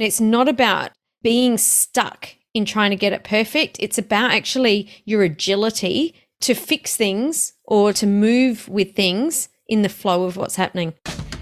It's not about being stuck in trying to get it perfect. It's about actually your agility to fix things or to move with things in the flow of what's happening.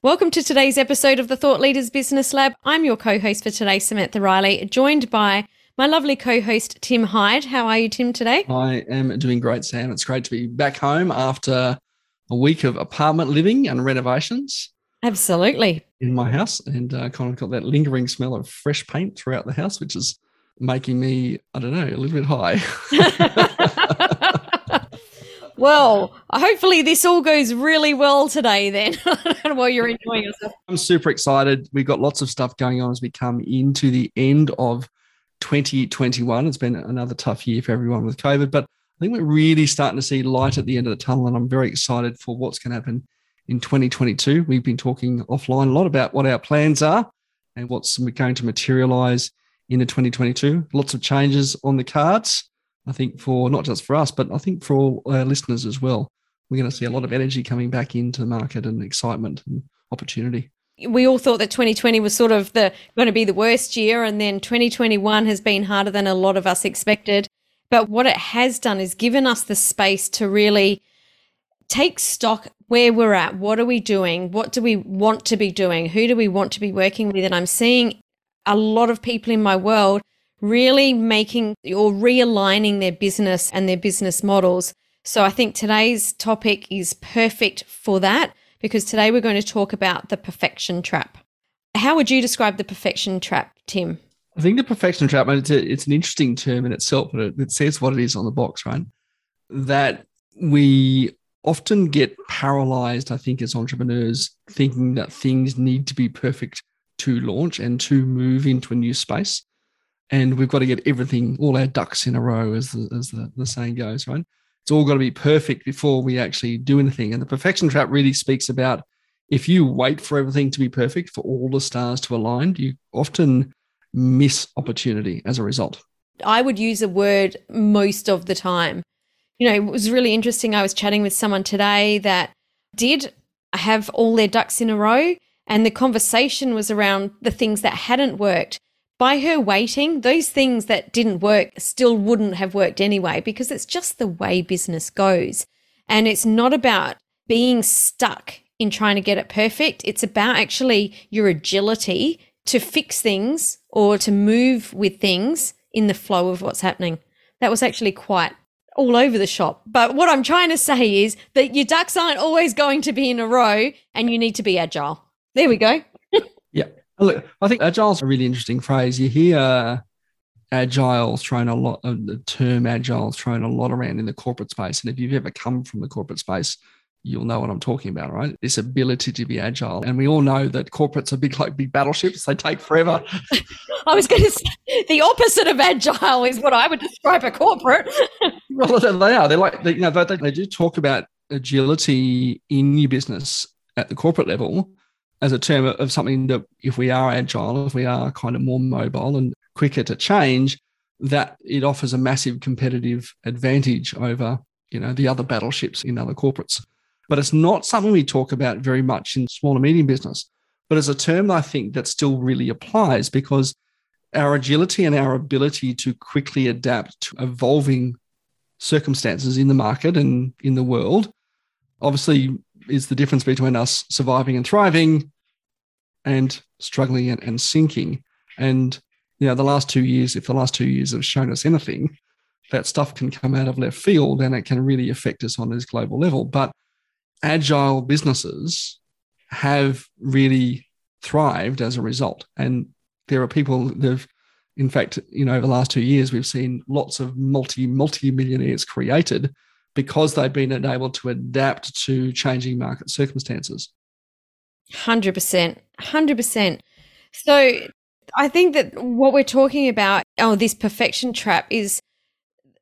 Welcome to today's episode of the Thought Leaders Business Lab. I'm your co host for today, Samantha Riley, joined by my lovely co host, Tim Hyde. How are you, Tim, today? I am doing great, Sam. It's great to be back home after a week of apartment living and renovations. Absolutely. In my house, and uh, kind of got that lingering smell of fresh paint throughout the house, which is making me, I don't know, a little bit high. Well, hopefully this all goes really well today then while you're enjoying yourself. I'm super excited. We've got lots of stuff going on as we come into the end of 2021. It's been another tough year for everyone with COVID, but I think we're really starting to see light at the end of the tunnel, and I'm very excited for what's going to happen in 2022. We've been talking offline a lot about what our plans are and what's going to materialize into 2022. Lots of changes on the cards. I think for not just for us, but I think for all our listeners as well. We're going to see a lot of energy coming back into the market and excitement and opportunity. We all thought that 2020 was sort of the going to be the worst year, and then 2021 has been harder than a lot of us expected. But what it has done is given us the space to really take stock where we're at. What are we doing? What do we want to be doing? Who do we want to be working with? And I'm seeing a lot of people in my world really making or realigning their business and their business models. So I think today's topic is perfect for that because today we're going to talk about the perfection trap. How would you describe the perfection trap, Tim? I think the perfection trap, it's, a, it's an interesting term in itself, but it, it says what it is on the box, right? That we often get paralyzed, I think, as entrepreneurs, thinking that things need to be perfect to launch and to move into a new space and we've got to get everything, all our ducks in a row, as the, as the, the saying goes, right? It's all got to be perfect before we actually do anything. And the perfection trap really speaks about if you wait for everything to be perfect, for all the stars to align, you often miss opportunity as a result. I would use a word most of the time. You know, it was really interesting. I was chatting with someone today that did have all their ducks in a row, and the conversation was around the things that hadn't worked by her waiting, those things that didn't work still wouldn't have worked anyway because it's just the way business goes. And it's not about being stuck in trying to get it perfect. It's about actually your agility to fix things or to move with things in the flow of what's happening. That was actually quite all over the shop. But what I'm trying to say is that your ducks aren't always going to be in a row and you need to be agile. There we go. Look, I think agile is a really interesting phrase. You hear agile thrown a lot of uh, the term agile thrown a lot around in the corporate space. And if you've ever come from the corporate space, you'll know what I'm talking about, right? This ability to be agile. And we all know that corporates are big like big battleships. They take forever. I was going to say the opposite of agile is what I would describe a corporate. well, they are. They're like, they, you know, they, they do talk about agility in your business at the corporate level as a term of something that if we are agile, if we are kind of more mobile and quicker to change, that it offers a massive competitive advantage over, you know, the other battleships in other corporates. But it's not something we talk about very much in small and medium business. But as a term, I think that still really applies because our agility and our ability to quickly adapt to evolving circumstances in the market and in the world obviously is the difference between us surviving and thriving and struggling and, and sinking. And you know, the last two years, if the last two years have shown us anything, that stuff can come out of left field and it can really affect us on this global level. But agile businesses have really thrived as a result. And there are people that have, in fact, you know, over the last two years, we've seen lots of multi, multi millionaires created because they've been able to adapt to changing market circumstances. 100%. 100%. So I think that what we're talking about, oh, this perfection trap is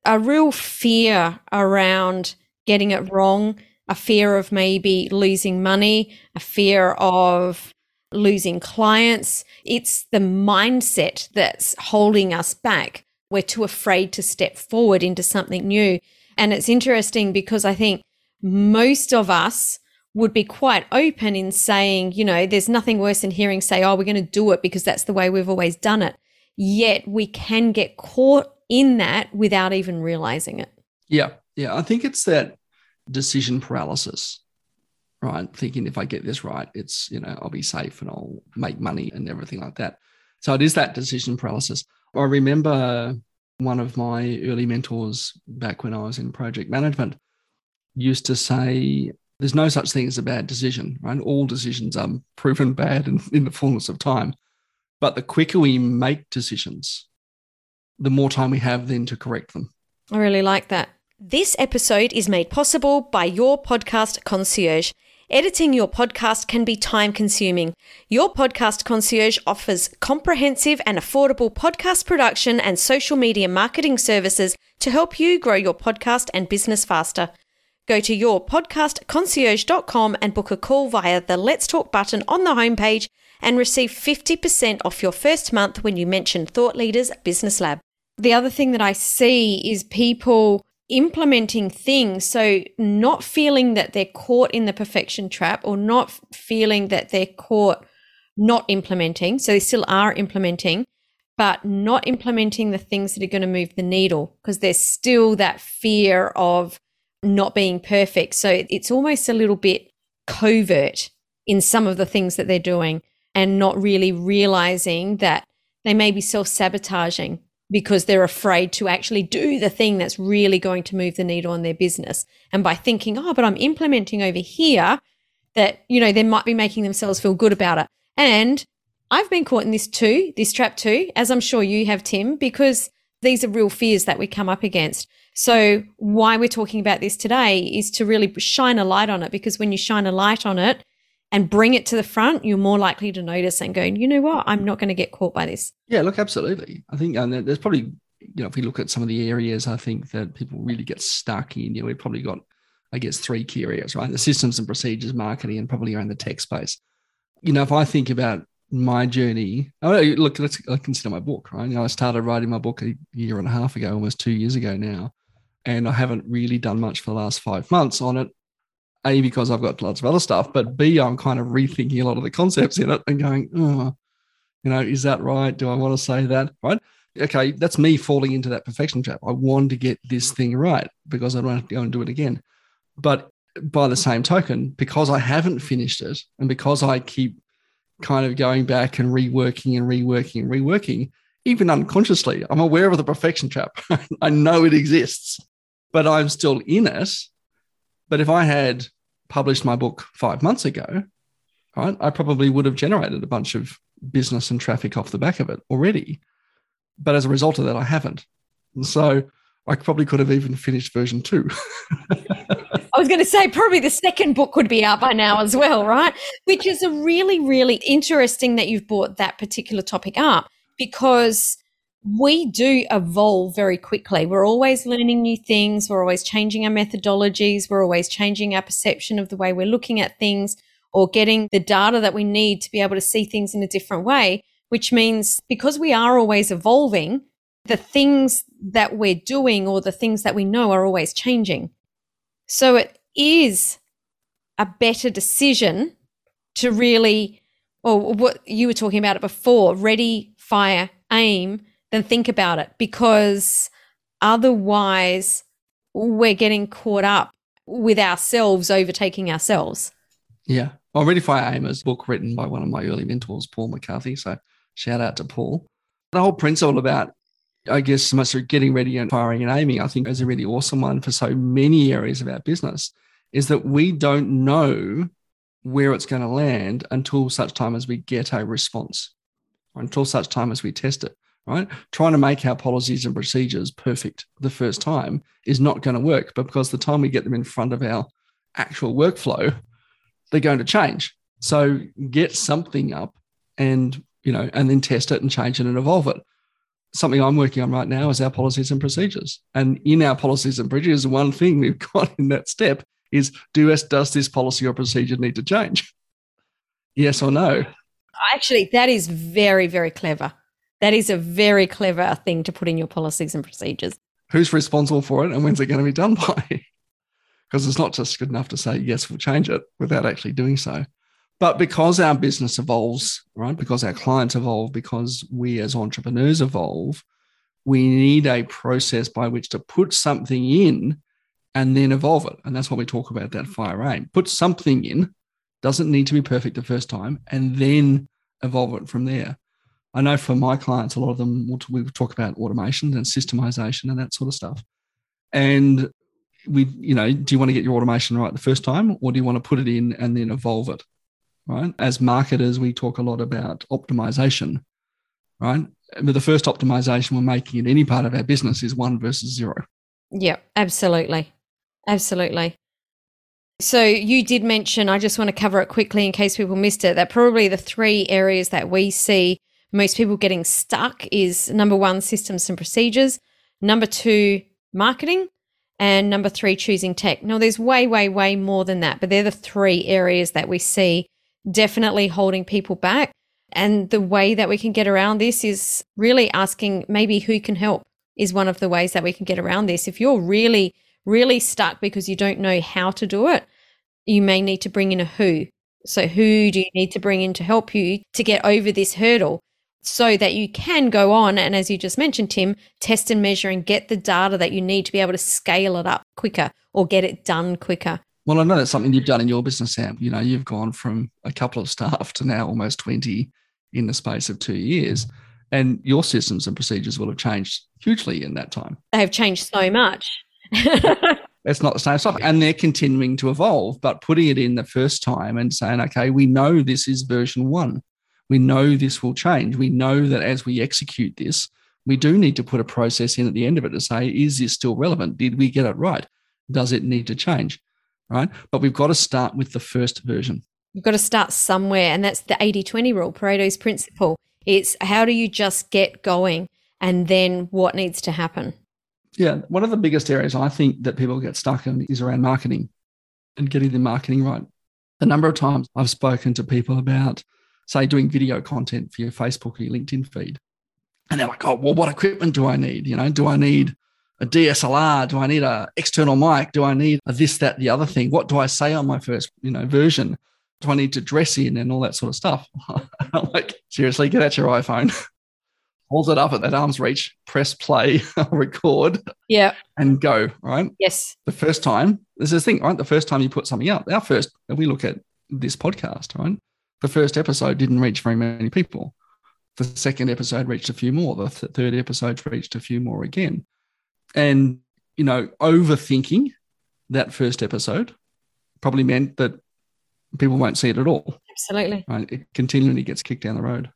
a real fear around getting it wrong, a fear of maybe losing money, a fear of losing clients. It's the mindset that's holding us back. We're too afraid to step forward into something new. And it's interesting because I think most of us would be quite open in saying, you know, there's nothing worse than hearing say, oh, we're going to do it because that's the way we've always done it. Yet we can get caught in that without even realizing it. Yeah. Yeah. I think it's that decision paralysis, right? Thinking if I get this right, it's, you know, I'll be safe and I'll make money and everything like that. So it is that decision paralysis. I remember one of my early mentors back when I was in project management used to say there's no such thing as a bad decision, right? All decisions are proven bad in, in the fullness of time. But the quicker we make decisions, the more time we have then to correct them. I really like that. This episode is made possible by your podcast concierge. Editing your podcast can be time consuming. Your podcast concierge offers comprehensive and affordable podcast production and social media marketing services to help you grow your podcast and business faster. Go to yourpodcastconcierge.com and book a call via the Let's Talk button on the homepage and receive 50% off your first month when you mention Thought Leaders Business Lab. The other thing that I see is people implementing things. So, not feeling that they're caught in the perfection trap or not feeling that they're caught not implementing. So, they still are implementing, but not implementing the things that are going to move the needle because there's still that fear of not being perfect. So it's almost a little bit covert in some of the things that they're doing and not really realizing that they may be self sabotaging because they're afraid to actually do the thing that's really going to move the needle on their business. And by thinking, oh, but I'm implementing over here, that, you know, they might be making themselves feel good about it. And I've been caught in this too, this trap too, as I'm sure you have, Tim, because these are real fears that we come up against. So, why we're talking about this today is to really shine a light on it because when you shine a light on it and bring it to the front, you're more likely to notice and go, you know what, I'm not going to get caught by this. Yeah, look, absolutely. I think and there's probably, you know, if we look at some of the areas, I think that people really get stuck in, you know, we've probably got, I guess, three key areas, right? The systems and procedures, marketing, and probably around the tech space. You know, if I think about my journey. Oh, look, let's consider my book, right? You know, I started writing my book a year and a half ago, almost two years ago now and I haven't really done much for the last five months on it. A, because I've got lots of other stuff, but B, I'm kind of rethinking a lot of the concepts in it and going, oh, you know, is that right? Do I want to say that? Right. Okay. That's me falling into that perfection trap. I want to get this thing right because I don't have to go and do it again. But by the same token, because I haven't finished it and because I keep kind of going back and reworking and reworking and reworking, even unconsciously, I'm aware of the perfection trap. I know it exists but I'm still in it. But if I had published my book five months ago, right, I probably would have generated a bunch of business and traffic off the back of it already. But as a result of that, I haven't. And so I probably could have even finished version two. I was going to say, probably the second book would be out by now as well, right? Which is a really, really interesting that you've brought that particular topic up because we do evolve very quickly. We're always learning new things. We're always changing our methodologies. We're always changing our perception of the way we're looking at things or getting the data that we need to be able to see things in a different way, which means because we are always evolving, the things that we're doing or the things that we know are always changing. So it is a better decision to really, or what you were talking about it before, ready, fire, aim then think about it because otherwise we're getting caught up with ourselves overtaking ourselves. Yeah. Well, Ready Fire Aim is a book written by one of my early mentors, Paul McCarthy. So shout out to Paul. The whole principle about, I guess, much getting ready and firing and aiming, I think is a really awesome one for so many areas of our business, is that we don't know where it's going to land until such time as we get a response, or until such time as we test it right? Trying to make our policies and procedures perfect the first time is not going to work. But because the time we get them in front of our actual workflow, they're going to change. So get something up and you know, and then test it and change it and evolve it. Something I'm working on right now is our policies and procedures. And in our policies and procedures, one thing we've got in that step is do us, does this policy or procedure need to change? Yes or no? Actually, that is very, very clever. That is a very clever thing to put in your policies and procedures. Who's responsible for it and when's it going to be done by? because it's not just good enough to say, yes, we'll change it without actually doing so. But because our business evolves, right? Because our clients evolve, because we as entrepreneurs evolve, we need a process by which to put something in and then evolve it. And that's what we talk about that fire aim. Put something in, doesn't need to be perfect the first time, and then evolve it from there. I know for my clients, a lot of them we talk about automation and systemization and that sort of stuff. And we, you know, do you want to get your automation right the first time, or do you want to put it in and then evolve it? Right. As marketers, we talk a lot about optimization, right? But the first optimization we're making in any part of our business is one versus zero. Yeah, absolutely. Absolutely. So you did mention, I just want to cover it quickly in case people missed it, that probably the three areas that we see most people getting stuck is number one, systems and procedures, number two, marketing, and number three, choosing tech. Now, there's way, way, way more than that, but they're the three areas that we see definitely holding people back. And the way that we can get around this is really asking maybe who can help, is one of the ways that we can get around this. If you're really, really stuck because you don't know how to do it, you may need to bring in a who. So, who do you need to bring in to help you to get over this hurdle? So that you can go on and, as you just mentioned, Tim, test and measure and get the data that you need to be able to scale it up quicker or get it done quicker. Well, I know that's something you've done in your business, Sam. You know, you've gone from a couple of staff to now almost 20 in the space of two years. And your systems and procedures will have changed hugely in that time. They have changed so much. it's not the same stuff. And they're continuing to evolve, but putting it in the first time and saying, okay, we know this is version one. We know this will change. We know that as we execute this, we do need to put a process in at the end of it to say, is this still relevant? Did we get it right? Does it need to change? Right. But we've got to start with the first version. You've got to start somewhere. And that's the 80 20 rule, Pareto's principle. It's how do you just get going and then what needs to happen? Yeah. One of the biggest areas I think that people get stuck in is around marketing and getting the marketing right. The number of times I've spoken to people about say doing video content for your Facebook or your LinkedIn feed. And they're like, oh, well, what equipment do I need? You know, do I need a DSLR? Do I need a external mic? Do I need a this, that, the other thing? What do I say on my first, you know, version? Do I need to dress in and all that sort of stuff? I'm like, seriously, get out your iPhone, hold it up at that arm's reach, press play, record, yeah, and go. Right? Yes. The first time, this is the thing, right? The first time you put something up, our first, we look at this podcast, right? The first episode didn't reach very many people. The second episode reached a few more. The th- third episode reached a few more again. And, you know, overthinking that first episode probably meant that people won't see it at all. Absolutely. Right? It continually gets kicked down the road.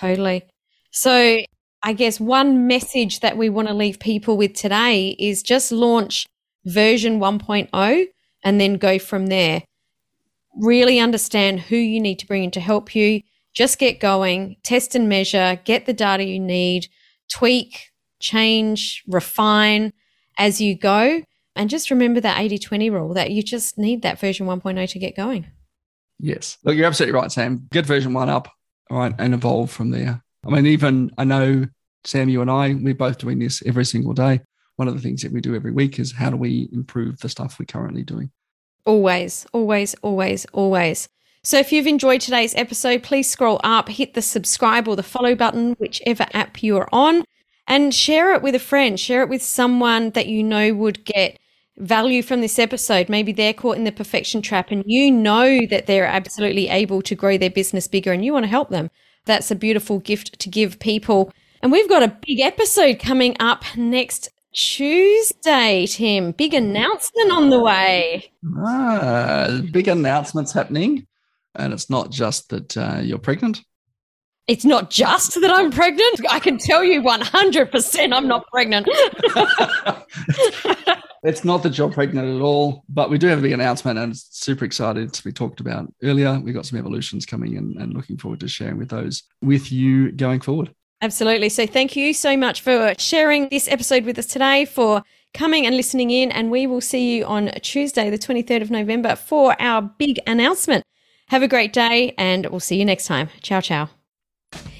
Totally. So, I guess one message that we want to leave people with today is just launch version 1.0 and then go from there really understand who you need to bring in to help you. Just get going, test and measure, get the data you need, tweak, change, refine as you go. And just remember that 80 20 rule that you just need that version 1.0 to get going. Yes. Look, you're absolutely right, Sam. Get version one up, all right, and evolve from there. I mean, even I know, Sam, you and I, we're both doing this every single day. One of the things that we do every week is how do we improve the stuff we're currently doing? Always, always, always, always. So if you've enjoyed today's episode, please scroll up, hit the subscribe or the follow button, whichever app you're on, and share it with a friend. Share it with someone that you know would get value from this episode. Maybe they're caught in the perfection trap and you know that they're absolutely able to grow their business bigger and you want to help them. That's a beautiful gift to give people. And we've got a big episode coming up next Tuesday, Tim. Big announcement on the way. Ah, big announcements happening. And it's not just that uh, you're pregnant. It's not just that I'm pregnant. I can tell you 100% I'm not pregnant. it's not that you're pregnant at all, but we do have a big announcement and it's super excited to be talked about earlier. We've got some evolutions coming in and looking forward to sharing with those with you going forward. Absolutely. So thank you so much for sharing this episode with us today, for coming and listening in. And we will see you on Tuesday, the 23rd of November, for our big announcement. Have a great day and we'll see you next time. Ciao, ciao.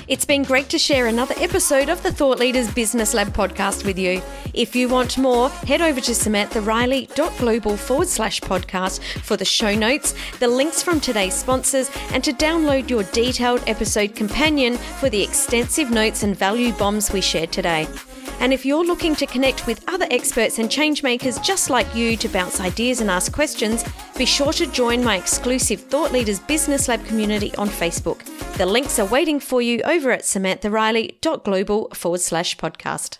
It's been great to share another episode of the Thought Leaders Business Lab podcast with you. If you want more, head over to samanthariley.global forward slash podcast for the show notes, the links from today's sponsors, and to download your detailed episode companion for the extensive notes and value bombs we shared today. And if you're looking to connect with other experts and changemakers just like you to bounce ideas and ask questions, be sure to join my exclusive Thought Leaders Business Lab community on Facebook. The links are waiting for you over at samanthariley.global forward slash podcast.